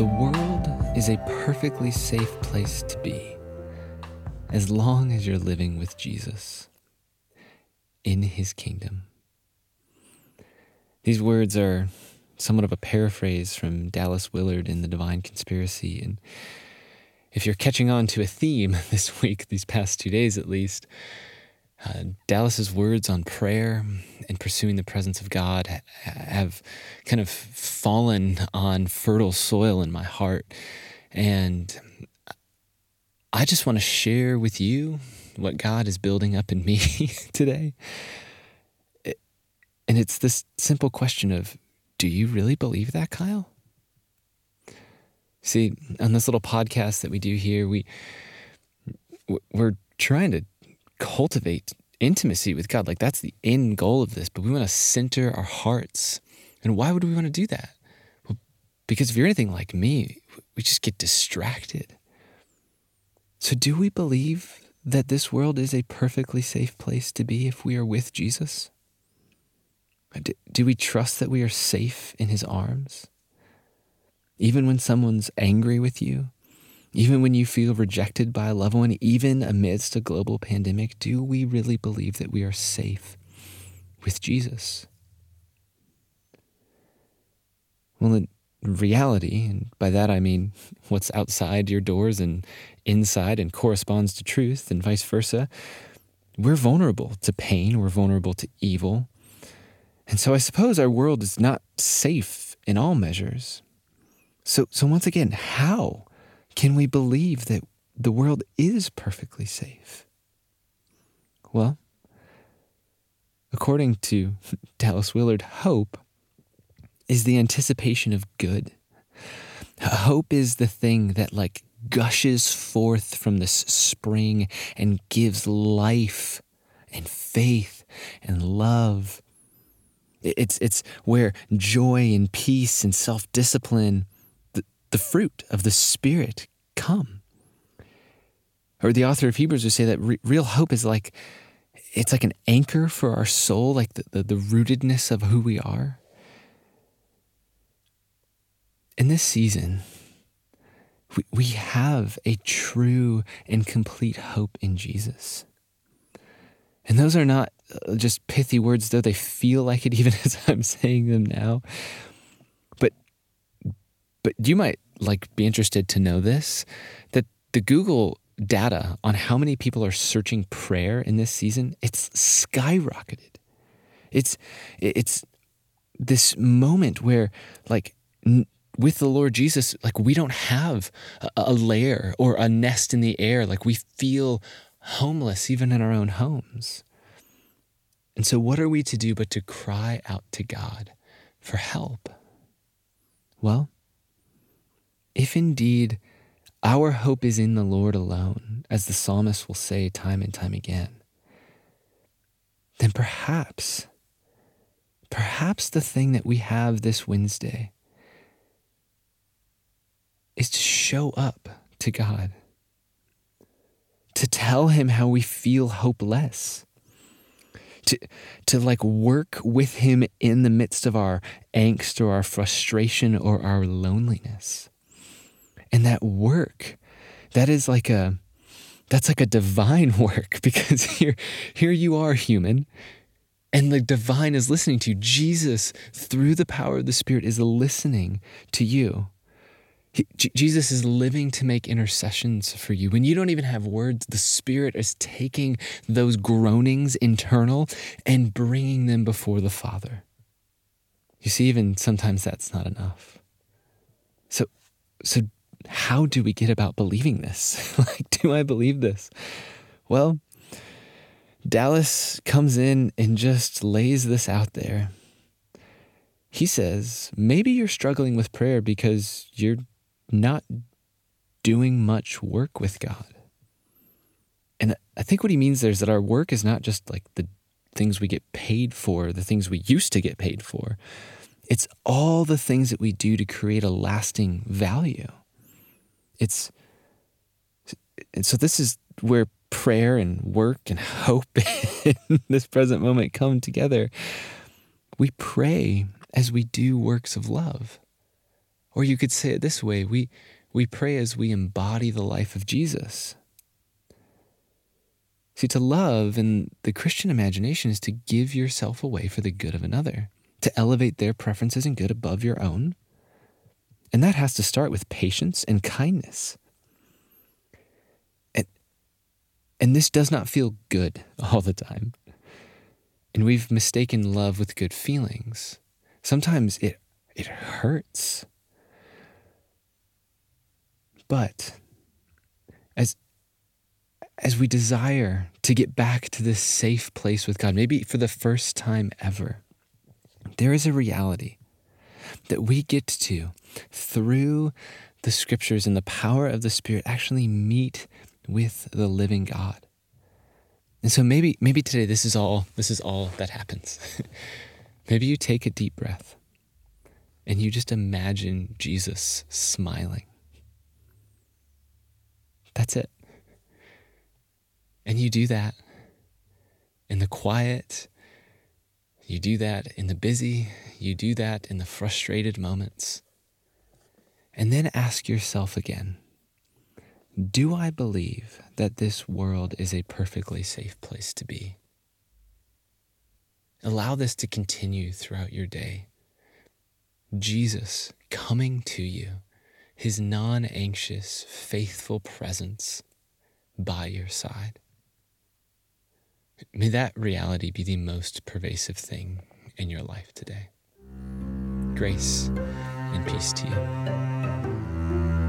The world is a perfectly safe place to be as long as you're living with Jesus in his kingdom. These words are somewhat of a paraphrase from Dallas Willard in The Divine Conspiracy. And if you're catching on to a theme this week, these past two days at least, uh, Dallas's words on prayer and pursuing the presence of God have kind of fallen on fertile soil in my heart. And I just want to share with you what God is building up in me today. And it's this simple question of do you really believe that, Kyle? See, on this little podcast that we do here, we we're trying to cultivate intimacy with God. Like that's the end goal of this, but we want to center our hearts. And why would we want to do that? Well, because if you're anything like me, we just get distracted. So, do we believe that this world is a perfectly safe place to be if we are with Jesus? Do, do we trust that we are safe in his arms? Even when someone's angry with you, even when you feel rejected by a loved one, even amidst a global pandemic, do we really believe that we are safe with Jesus? Well, in reality, and by that I mean what's outside your doors and inside and corresponds to truth, and vice versa, we're vulnerable to pain, we're vulnerable to evil. And so I suppose our world is not safe in all measures. So, so once again, how? Can we believe that the world is perfectly safe? Well, according to Dallas Willard, hope is the anticipation of good. Hope is the thing that, like, gushes forth from this spring and gives life and faith and love. It's, it's where joy and peace and self discipline the fruit of the Spirit come. Or the author of Hebrews would say that re- real hope is like, it's like an anchor for our soul, like the, the, the rootedness of who we are. In this season, we, we have a true and complete hope in Jesus. And those are not uh, just pithy words, though they feel like it even as I'm saying them now. But you might like be interested to know this that the Google data on how many people are searching prayer in this season, it's skyrocketed. It's it's this moment where like n- with the Lord Jesus, like we don't have a, a lair or a nest in the air. Like we feel homeless even in our own homes. And so, what are we to do but to cry out to God for help? Well, if indeed our hope is in the Lord alone, as the psalmist will say time and time again, then perhaps, perhaps the thing that we have this Wednesday is to show up to God, to tell Him how we feel hopeless. To, to like work with him in the midst of our angst or our frustration or our loneliness. And that work, that is like a that's like a divine work because here here you are human and the divine is listening to you. Jesus through the power of the spirit is listening to you. He, Jesus is living to make intercessions for you. When you don't even have words, the Spirit is taking those groanings internal and bringing them before the Father. You see, even sometimes that's not enough. So, so how do we get about believing this? like, do I believe this? Well, Dallas comes in and just lays this out there. He says, maybe you're struggling with prayer because you're not doing much work with God. And I think what he means there is that our work is not just like the things we get paid for, the things we used to get paid for. It's all the things that we do to create a lasting value it's and so this is where prayer and work and hope in this present moment come together. We pray as we do works of love. Or you could say it this way we, we pray as we embody the life of Jesus. See, to love in the Christian imagination is to give yourself away for the good of another, to elevate their preferences and good above your own. And that has to start with patience and kindness. And, and this does not feel good all the time. And we've mistaken love with good feelings. Sometimes it, it hurts. But as as we desire to get back to this safe place with God, maybe for the first time ever, there is a reality that we get to, through the scriptures and the power of the Spirit, actually meet with the living God. And so maybe maybe today this is all this is all that happens. maybe you take a deep breath and you just imagine Jesus smiling. That's it. And you do that in the quiet, you do that in the busy, you do that in the frustrated moments. And then ask yourself again Do I believe that this world is a perfectly safe place to be? Allow this to continue throughout your day. Jesus coming to you his non anxious, faithful presence by your side. May that reality be the most pervasive thing in your life today. Grace and peace to you.